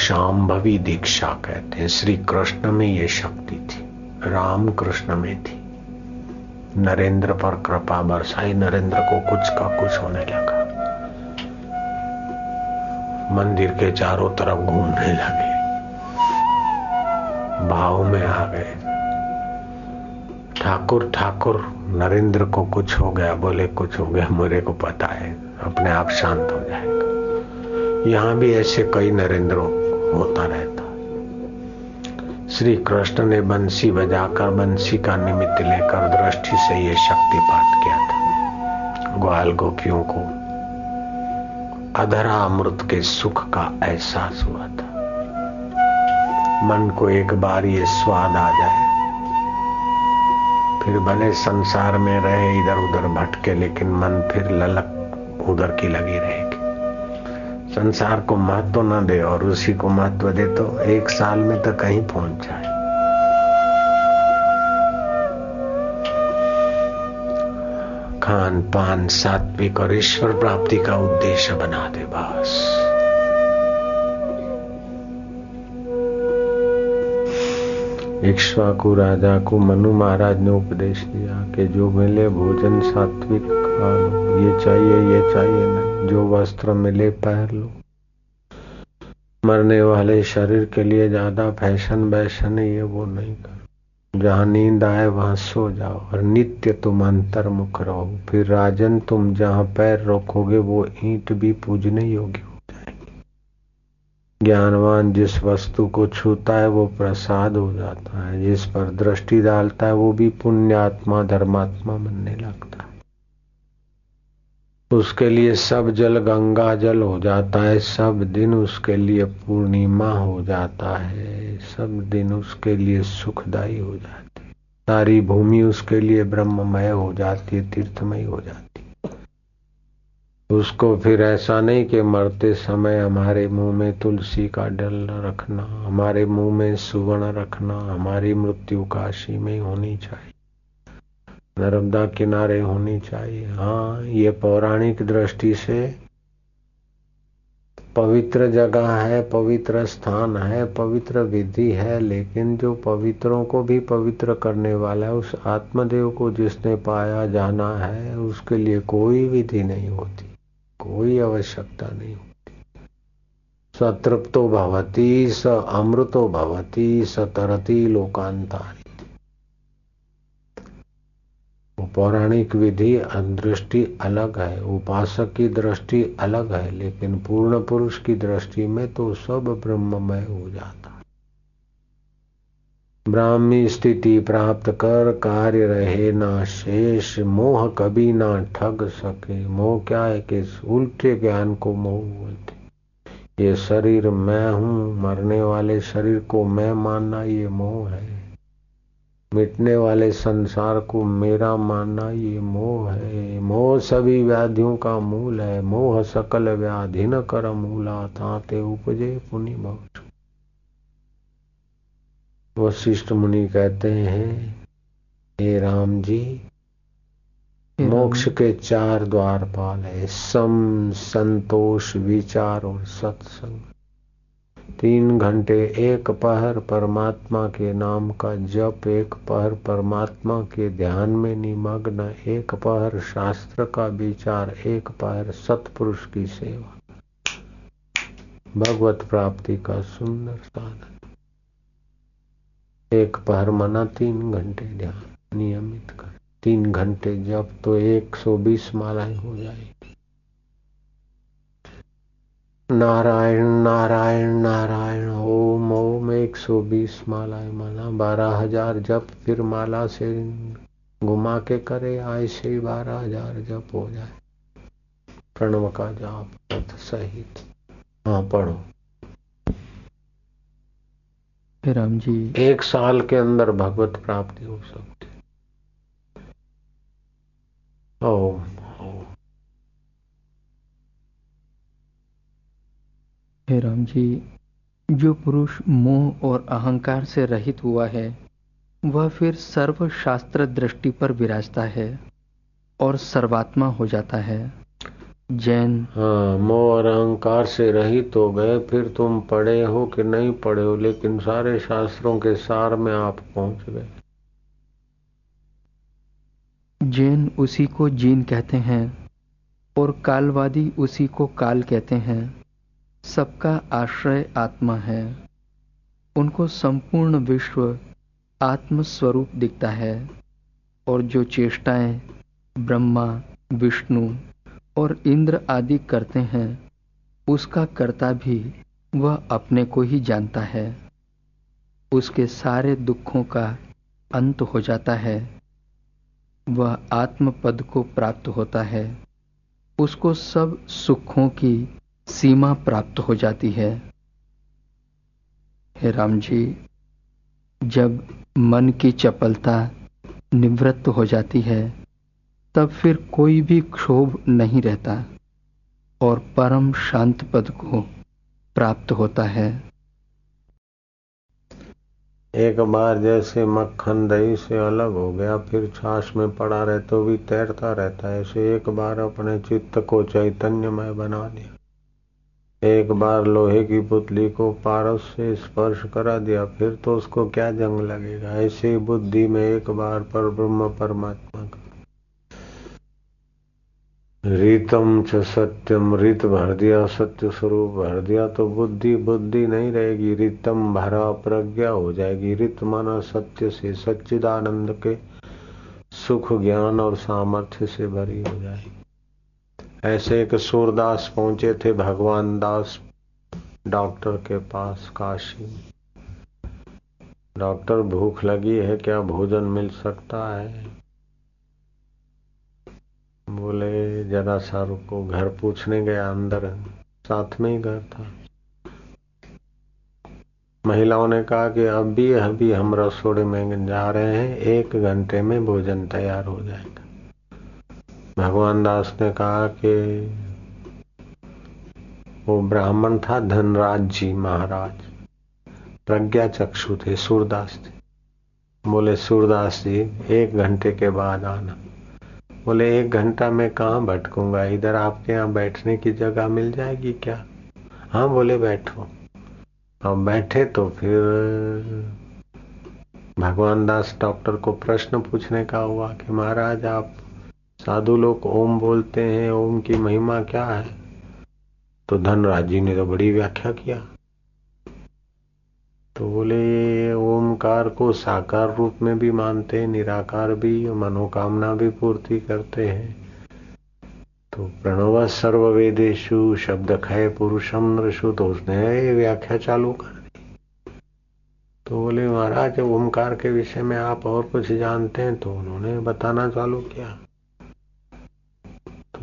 शाम्भवी दीक्षा कहते हैं। श्री कृष्ण में ये शक्ति थी राम कृष्ण में थी। नरेंद्र पर कृपा बरसाई, नरेंद्र को कुछ का कुछ होने लगा। मंदिर के चारों तरफ़ घूमने लगे। भाव में आ गए। ठाकुर ठाकुर, नरेंद्र को कुछ हो गया, बोले, कुछ हो गया, मेरे को पता है, अपने आप शांत हो जाएगा। यहाँ भी ऐसे कई नरेंद्र होता रहता। श्री कृष्ण ने बंसी बजाकर बंसी का निमित्त लेकर दृष्टि से ये शक्तिपात किया था। ग्वाल गोपियों को अधरा अमृत के सुख का एहसास हुआ था। मन को एक बार ये स्वाद आ जाए, फिर भले संसार में रहे इधर उधर भटके, लेकिन मन फिर ललक उधर की लगी रहेगी संसार को महत्व ना दे और उसी को महत्व दे तो एक साल में तो कहीं पहुँच जाए। खान, पान, सात्विक और ईश्वर प्राप्ति का उद्देश्य बना दे बस। इक्ष्वाकु राजा को, मनु महाराज ने उपदेश दिया कि जो मिले भोजन सात्विक खा ये चाहिए ये चाहिए, नहीं। जो वस्त्र मिले पहन लो। मरने वाले शरीर के लिए ज़्यादा फ़ैशन वैशन ये वो नहीं कर। जहाँ नींद आए, वहाँ सो जाओ, और नित्य तुम अंतर्मुख रहो। फिर राजन, तुम जहाँ पैर रोकोगे वो ईंट भी पूजने योग्य हो जाएगी। ज्ञानवान जिस वस्तु को छूता है, वो प्रसाद हो जाता है। जिस पर दृष्टि डालता है, वो भी पुण्यात्मा, धर्मात्मा बनने लगता है। उसके लिए सब जल गंगा जल हो जाता है, सब दिन उसके लिए पूर्णिमा हो जाता है, सब दिन उसके लिए सुखदाई हो जाती है। सारी भूमि उसके लिए ब्रह्ममय हो जाती है, तीर्थमय हो जाती है। उसको फिर ऐसा नहीं कि मरते समय हमारे मुँह में तुलसी का डल रखना, हमारे मुँह में सुवर्ण रखना, हमारी मृत्यु काशी में होनी चाहिए। नर्मदा किनारे होनी चाहिए। हाँ ये पौराणिक दृष्टि से पवित्र जगह है, पवित्र स्थान है, पवित्र विधि है, लेकिन जो पवित्रों को भी पवित्र करने वाला है, उस आत्मदेव को जिसने पाया जाना है, उसके लिए कोई विधि नहीं होती, कोई आवश्यकता नहीं होती। सतृप्तो भवती, स अमृतो भवती, स तरती लोकांतारी। पौराणिक विधि दृष्टि अलग है, उपासक की दृष्टि अलग है, लेकिन पूर्ण पुरुष की दृष्टि में तो सब ब्रह्ममय हो जाता ब्राह्मी स्थिति प्राप्त कर कार्य रहे, ना शेष मोह कभी ना ठग सके, मोह क्या है कि उल्टे ज्ञान को मोह बोलते ये शरीर मैं हूँ, मरने वाले शरीर को मैं मानना ये मोह है। मिटने वाले संसार को मेरा मानना ये मोह है। मोह सभी व्याधियों का मूल है। मोह सकल व्याधि न कर मूला ताते उपजे पुनि भक्ष वशिष्ठ मुनि कहते हैं हे राम जी मोक्ष के चार द्वारपाल है। सम संतोष विचार और सत्संग। तीन घंटे एक पहर परमात्मा के नाम का जप, एक पहर परमात्मा के ध्यान में निमग्न, एक पहर शास्त्र का विचार, एक पहर सतपुरुष की सेवा। भगवत प्राप्ति का सुंदर साधन। एक पहर मना, तीन घंटे ध्यान नियमित कर। तीन घंटे जब तो एक सौ बीस मालाएँ हो जाएगी। नारायण नारायण नारायण ओम ओम एक सौ बीस मालाएँ माला बारह हज़ार जप फिर माला से घुमा के करे ऐसे ही बारह हज़ार जप हो जाए। प्रणव का जाप सहित। हाँ पढ़ो। राम जी। एक साल के अंदर भगवत प्राप्ति हो सकती। ओम। हे राम जी जो पुरुष मोह और अहंकार से रहित हुआ है वह फिर सर्वशास्त्र दृष्टि पर विराजता है और सर्वात्मा हो जाता है। जैन। हाँ मोह और अहंकार से रहित हो गए फिर तुम पढ़े हो कि नहीं पढ़े हो लेकिन सारे शास्त्रों के सार में आप पहुँच गए। जैन उसी को जीन कहते हैं और कालवादी उसी को काल कहते हैं। सबका आश्रय आत्मा है। उनको संपूर्ण विश्व आत्म स्वरूप दिखता है और जो चेष्टाएँ ब्रह्मा, विष्णु और इंद्र आदि करते हैं, उसका कर्ता भी वह अपने को ही जानता है। उसके सारे दुखों का अंत हो जाता है। वह आत्म पद को प्राप्त होता है। उसको सब सुखों की सीमा प्राप्त हो जाती है। हे राम जी, जब मन की चपलता निवृत्त हो जाती है, तब फिर कोई भी क्षोभ नहीं रहता और परम शांत पद को प्राप्त होता है। एक बार जैसे मक्खन दही से अलग हो गया, फिर छाछ में पड़ा रहे तो भी तैरता रहता है। ऐसे एक बार अपने चित्त को चैतन्यमय बना दिया। एक बार लोहे की पुतली को पारस से स्पर्श करा दिया, फिर तो उसको क्या जंग लगेगा? ऐसे बुद्धि में एक बार पर ब्रह्म परमात्मा का। रीतम च सत्यम, रीत भर दिया, सत्य स्वरूप भर दिया तो बुद्धि बुद्धि नहीं रहेगी। रीतम भरा प्रज्ञा हो जाएगी। रित माना सत्य से, सच्चिदानंद के सुख, ज्ञान और सामर्थ्य से भरी हो जाएगी। ऐसे एक सूरदास पहुँचे थे भगवान दास डॉक्टर के पास काशी। डॉक्टर, भूख लगी है, क्या भोजन मिल सकता है? बोले, जरा शाहरुख को घर पूछने गया अंदर, साथ में ही घर था। महिलाओं ने कहा कि अभी अभी हम रसोड़े में जा रहे हैं, एक घंटे में भोजन तैयार हो जाएगा। भगवान दास ने कहा कि वो ब्राह्मण था धनराज जी महाराज। प्रज्ञा चक्षु थे, सूरदास थे। बोले, सूरदास जी, एक घंटे के बाद आना। बोले, एक घंटा में कहाँ भटकूँगा? इधर आपके यहाँ बैठने की जगह मिल जाएगी क्या? हाँ बोले, बैठो। अब बैठे तो फिर भगवान दास डॉक्टर को प्रश्न पूछने का हुआ कि, महाराज, आप साधु लोग ओम बोलते हैं, ओम की महिमा क्या है? तो धनराज जी ने तो बड़ी व्याख्या किया। तो बोले ओम ओमकार को साकार रूप में भी मानते हैं निराकार भी, मनोकामना भी पूर्ति करते हैं। तो प्रणव सर्व वेदेशु शब्द खय पुरुषम नृषु तो उसने व्याख्या चालू कर दी। तो बोले, महाराज, ओमकार के विषय में आप और कुछ जानते हैं तो उन्होंने बताना चालू किया।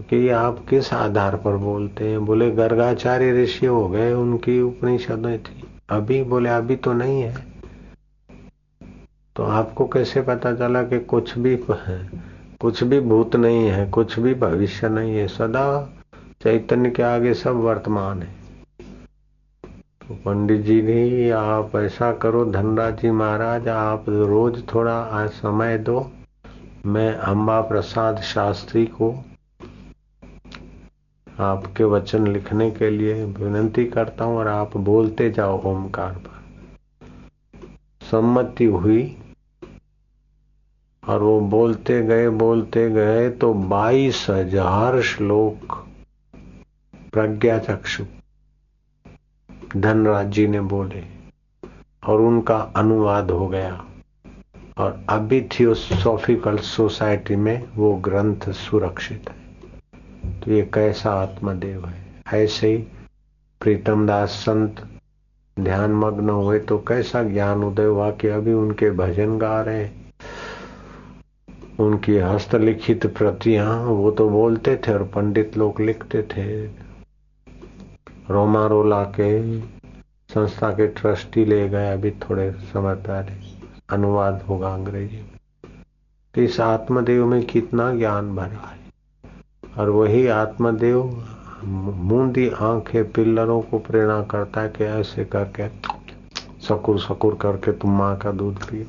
कि आप किस आधार पर बोलते हैं? बोले, गर्गाचार्य ऋषि हो गए, उनकी उपनिषदें थी। अभी बोले, अभी तो नहीं है। तो आपको कैसे पता चला कि कुछ भी है? कुछ भी भूत नहीं है, कुछ भी भविष्य नहीं है। सदा चैतन्य के आगे सब वर्तमान है। तो पंडित जी ने आप ऐसा करो, धनराज जी महाराज, आप रोज थोड़ा समय दो। मैं अम्बा प्रसाद शास्त्री को आपके वचन लिखने के लिए विनंती करता हूँ और आप बोलते जाओ ओमकार पर। सम्मति हुई और वो बोलते गए बोलते गए तो बाईस हज़ार श्लोक प्रज्ञा चक्षु धनराज जी ने बोले और उनका अनुवाद हो गया। और अभी थियोसॉफिकल सोसाइटी में वो ग्रंथ सुरक्षित है। तो ये कैसा आत्मदेव है? ऐसे ही प्रीतम दास संत ध्यान मग्न हुए तो कैसा ज्ञान उदय हुआ कि अभी उनके भजन गा रहे हैं? उनकी हस्तलिखित प्रतियाँ, वो तो बोलते थे और पंडित लोग लिखते थे। रोमा रोला के संस्था के ट्रस्टी ले गए अभी थोड़े समय पहले। अनुवाद होगा अंग्रेज़ी में। तो इस आत्मदेव में कितना ज्ञान भरा है। और वही आत्मदेव मूंदी आँखें पिल्लरों को प्रेरणा करता है कि ऐसे करके सकुर सकुर करके तुम माँ का दूध पिए।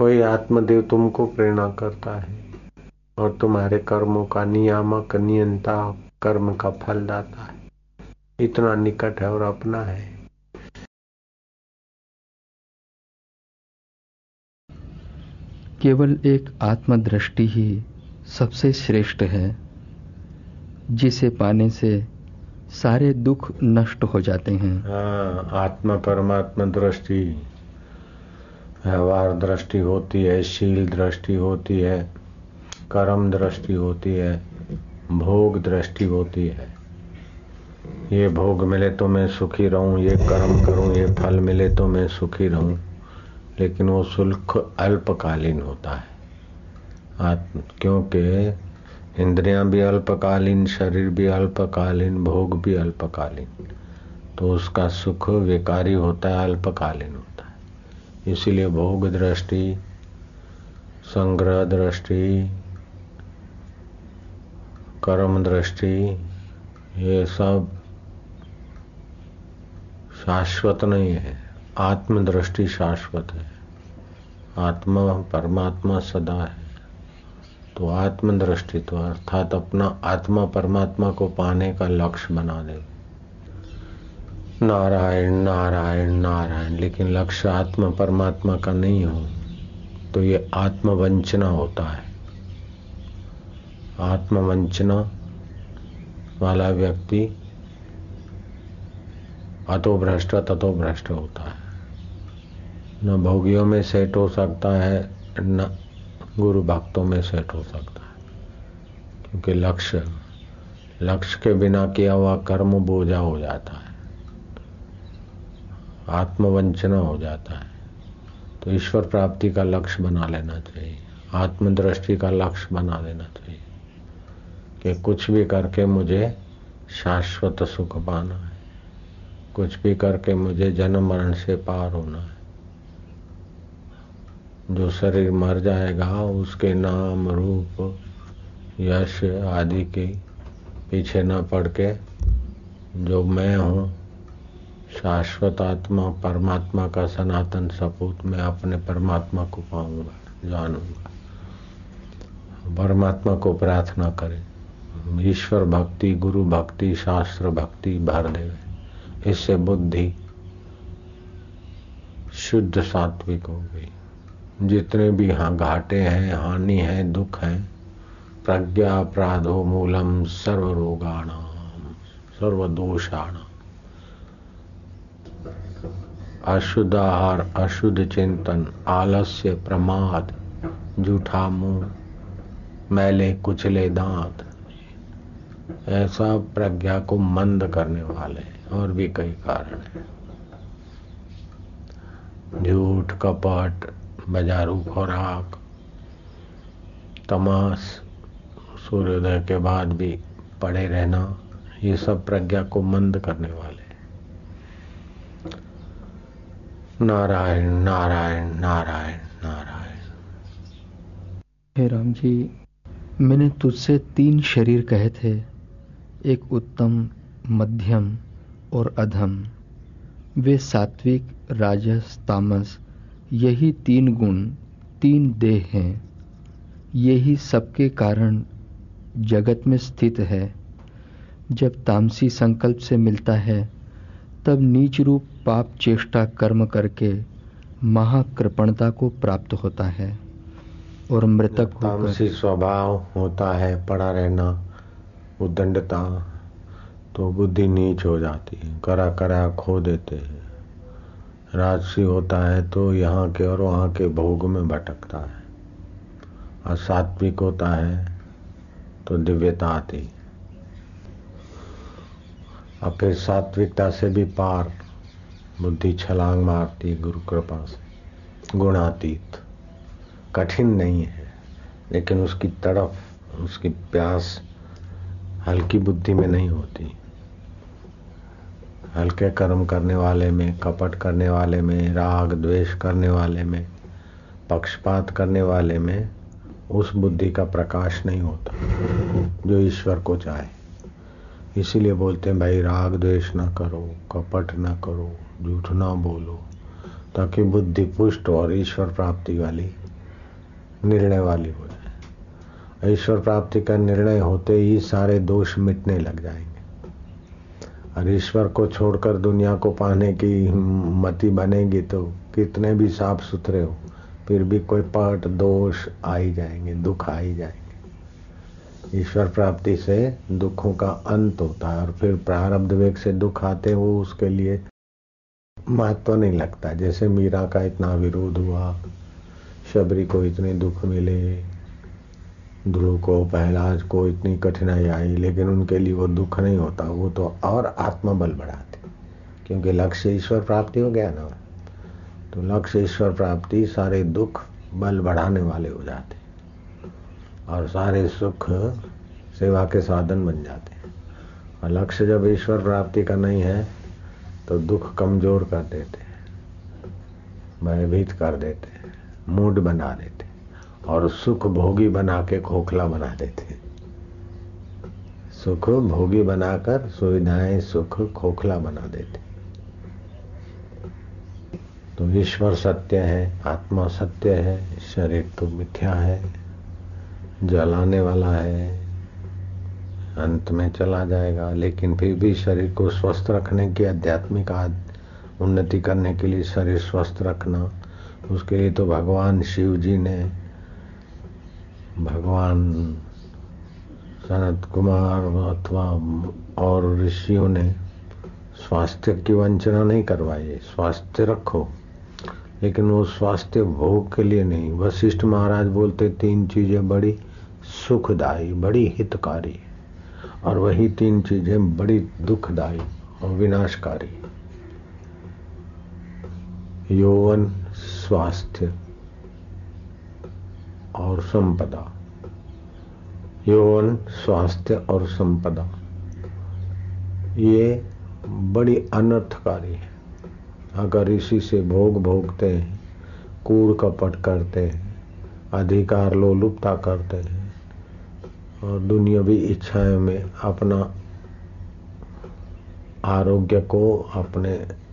वही आत्मदेव तुमको प्रेरणा करता है और तुम्हारे कर्मों का नियामक नियंता कर्म का फल दाता है। इतना निकट है और अपना है। केवल एक आत्मदृष्टि ही सबसे श्रेष्ठ है, जिसे पाने से सारे दुख नष्ट हो जाते हैं। हाँ आत्मा परमात्मा दृष्टि, व्यवहार दृष्टि होती है, शील दृष्टि होती है, कर्म दृष्टि होती है, भोग दृष्टि होती है। ये भोग मिले तो मैं सुखी रहूँ, ये कर्म करूँ, ये फल मिले तो मैं सुखी रहूँ, लेकिन वो सुख अल्पकालीन होता है। आत्म, क्योंकि इंद्रियाँ भी अल्पकालीन, शरीर भी अल्पकालीन, भोग भी अल्पकालीन। तो उसका सुख विकारी होता है, अल्पकालीन होता है। इसीलिए भोग दृष्टि, संग्रह दृष्टि, कर्म दृष्टि, ये सब शाश्वत नहीं है। आत्म दृष्टि शाश्वत है। आत्मा, परमात्मा सदा है। तो आत्मदृष्टि तो अर्थात अपना आत्मा परमात्मा को पाने का लक्ष्य बना दे। नारायण नारायण नारायण, लेकिन लक्ष्य आत्मा परमात्मा का नहीं हो तो ये आत्मवंचना होता है। आत्मवंचना वाला व्यक्ति अतो भ्रष्ट ततो भ्रष्ट होता है। न भोगियों में सेट हो सकता है, न गुरु भक्तों में सेट हो सकता है। क्योंकि लक्ष्य लक्ष्य के बिना किया हुआ कर्म बोझा हो जाता है। आत्मवंचना हो जाता है। तो ईश्वर प्राप्ति का लक्ष्य बना लेना चाहिए। आत्मदृष्टि का लक्ष्य बना लेना चाहिए कि कुछ भी करके मुझे शाश्वत सुख पाना है। कुछ भी करके मुझे जन्म मरण से पार होना है। जो शरीर मर जाएगा, उसके नाम, रूप, यश आदि के पीछे न पड़ के जो मैं हूँ, शाश्वत आत्मा, परमात्मा का सनातन सपूत, मैं अपने परमात्मा को पाऊँगा, जानूँगा। परमात्मा को प्रार्थना करें। ईश्वर भक्ति, गुरु भक्ति, शास्त्र भक्ति भर देवे इससे बुद्धि शुद्ध सात्विक हो गई जितने भी हाँ घाटे हैं, हानि है, दुख है, प्रज्ञा अपराधो मूलम सर्व रोगाणाम सर्व दोषाण अशुद्ध आहार अशुद्ध चिंतन, आलस्य, प्रमाद जूठा मुँह मैले, कुचले, दांत, ऐसा प्रज्ञा को मंद करने वाले और भी कई कारण हैं। झूठ, कपट बाजारू खुराक तमाश सूर्योदय के बाद भी पड़े रहना, ये सब प्रज्ञा को मंद करने वाले नारायण नारायण नारायण नारायण। हे राम जी, मैंने तुझसे तीन शरीर कहे थे, एक उत्तम, मध्यम और अधम। वे सात्विक, राजस, तामस यही तीन गुण, तीन देह हैं। यही सबके कारण जगत में स्थित है। जब तामसी संकल्प से मिलता है, तब नीच रूप पाप चेष्टा कर्म करके महाकृपणता को प्राप्त होता है और मृतक तामसी स्वभाव होता है, पड़ा रहना उदंडता तो बुद्धि नीच हो जाती है करा करा खो देते हैं। राजसी होता है तो यहाँ के और वहाँ के भोग में भटकता है। और सात्विक होता है तो दिव्यता आती और फिर सात्विकता से भी पार बुद्धि छलांग मारती गुरु कृपा से। गुणातीत। कठिन नहीं है, लेकिन उसकी तड़फ उसकी प्यास हल्की बुद्धि में नहीं होती। हल्के कर्म करने वाले में, कपट करने वाले में, राग, द्वेष करने वाले में, पक्षपात करने वाले में उस बुद्धि का प्रकाश नहीं होता, जो ईश्वर को चाहे। इसीलिए बोलते हैं, भाई, राग द्वेष ना करो, कपट ना करो, झूठ ना बोलो, ताकि बुद्धि पुष्ट और ईश्वर प्राप्ति वाली निर्णय वाली हो जाए। ईश्वर प्राप्ति का निर्णय होते ही सारे दोष मिटने लग जाएँगे। और ईश्वर को छोड़कर दुनिया को पाने की मति बनेगी तो कितने भी साफ़ सुथरे हो, फिर भी कोई पट दोष आ ही जाएँगे, दुख आ ही जाएँगे। ईश्वर प्राप्ति से दुखों का अंत होता है और फिर प्रारब्ध वेग से दुख आते वो उसके लिए महत्व तो नहीं लगता। जैसे मीरा का इतना विरोध हुआ, शबरी को इतने दुख मिले ध्रुव को, पहलाज को इतनी कठिनाई आई, लेकिन उनके लिए वो दुख नहीं होता, वो तो और आत्मबल बढ़ाते। क्योंकि लक्ष्य ईश्वर प्राप्ति हो गया ना। तो लक्ष्य ईश्वर प्राप्ति सारे दुख बल बढ़ाने वाले हो जाते और सारे सुख सेवा के साधन बन जाते और लक्ष्य जब ईश्वर प्राप्ति का नहीं है तो दुख कमज़ोर कर देते भयभीत कर देते मूड बना देते और सुख भोगी बना के खोखला बना देते सुख भोगी बनाकर सुविधाएँ सुख खोखला बना देते तो ईश्वर सत्य है, आत्मा सत्य है, शरीर तो मिथ्या है, जलाने वाला है, अंत में चला जाएगा, लेकिन फिर भी शरीर को स्वस्थ रखने की आध्यात्मिक उन्नति करने के लिए शरीर स्वस्थ रखना, उसके लिए तो भगवान शिव जी ने भगवान सनत कुमार अथवा और ऋषियों ने स्वास्थ्य की वंचना नहीं करवाई है स्वास्थ्य रखो। लेकिन वो स्वास्थ्य भोग के लिए नहीं, वशिष्ठ महाराज बोलते, तीन चीज़ें बड़ी सुखदायी बड़ी हितकारी और वही तीन चीज़ें बड़ी दुखदायी और विनाशकारी यौवन स्वास्थ्य और संपदा। यौवन स्वास्थ्य और संपदा। ये बड़ी अनर्थकारी है। अगर इसी से भोग भोगते हैं, कूड़ कपट करते हैं, अधिकार लोलुपता करते हैं, और दुनियावी इच्छाएँ में अपना आरोग्य को अपने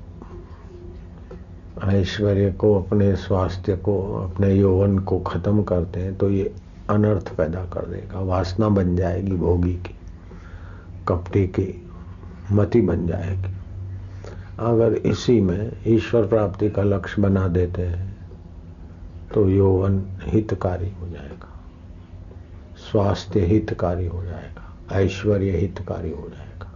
ऐश्वर्य को, अपने स्वास्थ्य को, अपने यौवन को खत्म करते हैं तो ये अनर्थ पैदा कर देगा। वासना बन जाएगी भोगी की, कपटी की, मति बन जाएगी। अगर इसी में ईश्वर प्राप्ति का लक्ष्य बना देते हैं तो यौवन हितकारी हो जाएगा। स्वास्थ्य हितकारी हो जाएगा, ऐश्वर्य हितकारी हो जाएगा।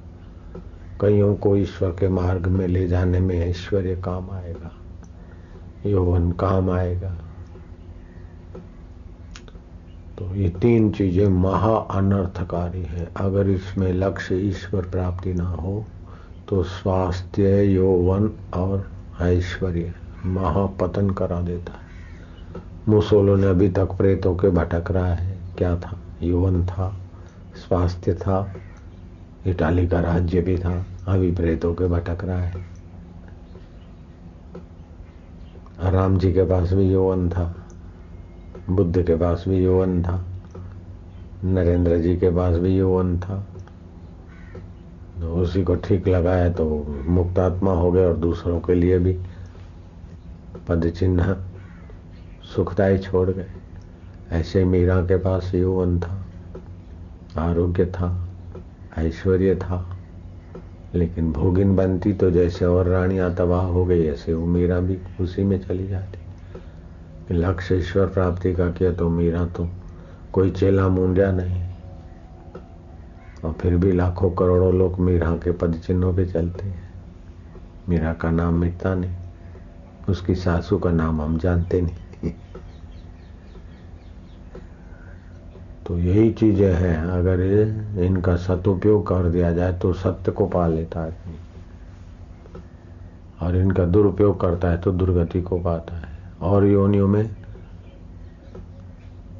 कईयों को ईश्वर के मार्ग में ले जाने में ऐश्वर्य काम आएगा। यौवन काम आएगा। तो ये तीन चीज़ें महा अनर्थकारी है। अगर इसमें लक्ष्य ईश्वर प्राप्ति ना हो तो स्वास्थ्य यौवन और ऐश्वर्य महापतन करा देता है। मुसोलो ने अभी तक प्रेतों के भटक रहा है। क्या था? यौवन था, स्वास्थ्य था इटाली का राज्य भी था, अभी प्रेतों के भटक रहा है। राम जी के पास भी यौवन था, बुद्ध के पास भी यौवन था, नरेंद्र जी के पास भी यौवन था। तो उसी को ठीक लगाया तो मुक्तात्मा हो गए और दूसरों के लिए भी पद चिन्ह सुखदाई छोड़ गए। ऐसे मीरा के पास यौवन था, आरोग्य था, ऐश्वर्य था। लेकिन भोगिन बनती तो जैसे और रानियाँ तबाह हो गई, ऐसे वो मीरा भी उसी में चली जाती। लक्ष्य ईश्वर प्राप्ति का किया तो मीरा तो कोई चेला मुंडिया नहीं। और फिर भी लाखों करोड़ों लोग मीरा के पद चिन्हों पे चलते हैं। मीरा का नाम मिटता नहीं, उसकी सासू का नाम हम जानते नहीं। तो यही चीज़ें हैं। अगर इनका सदुपयोग कर दिया जाए तो सत्य को पा लेता है। और इनका दुरुपयोग करता है तो दुर्गति को पाता है। और योनियों में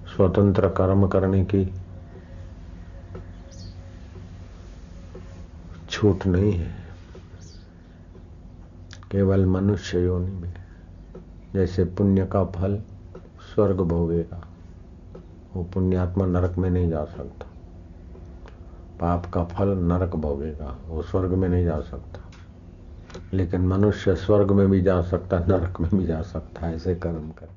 स्वतंत्र कर्म करने की छूट नहीं है। केवल मनुष्य योनि में, जैसे पुण्य का फल स्वर्ग भोगेगा। वो पुण्यात्मा नरक में नहीं जा सकता। पाप का फल नरक भोगेगा, वो स्वर्ग में नहीं जा सकता। लेकिन मनुष्य स्वर्ग में भी जा सकता, नरक में भी जा सकता, ऐसे कर्म कर।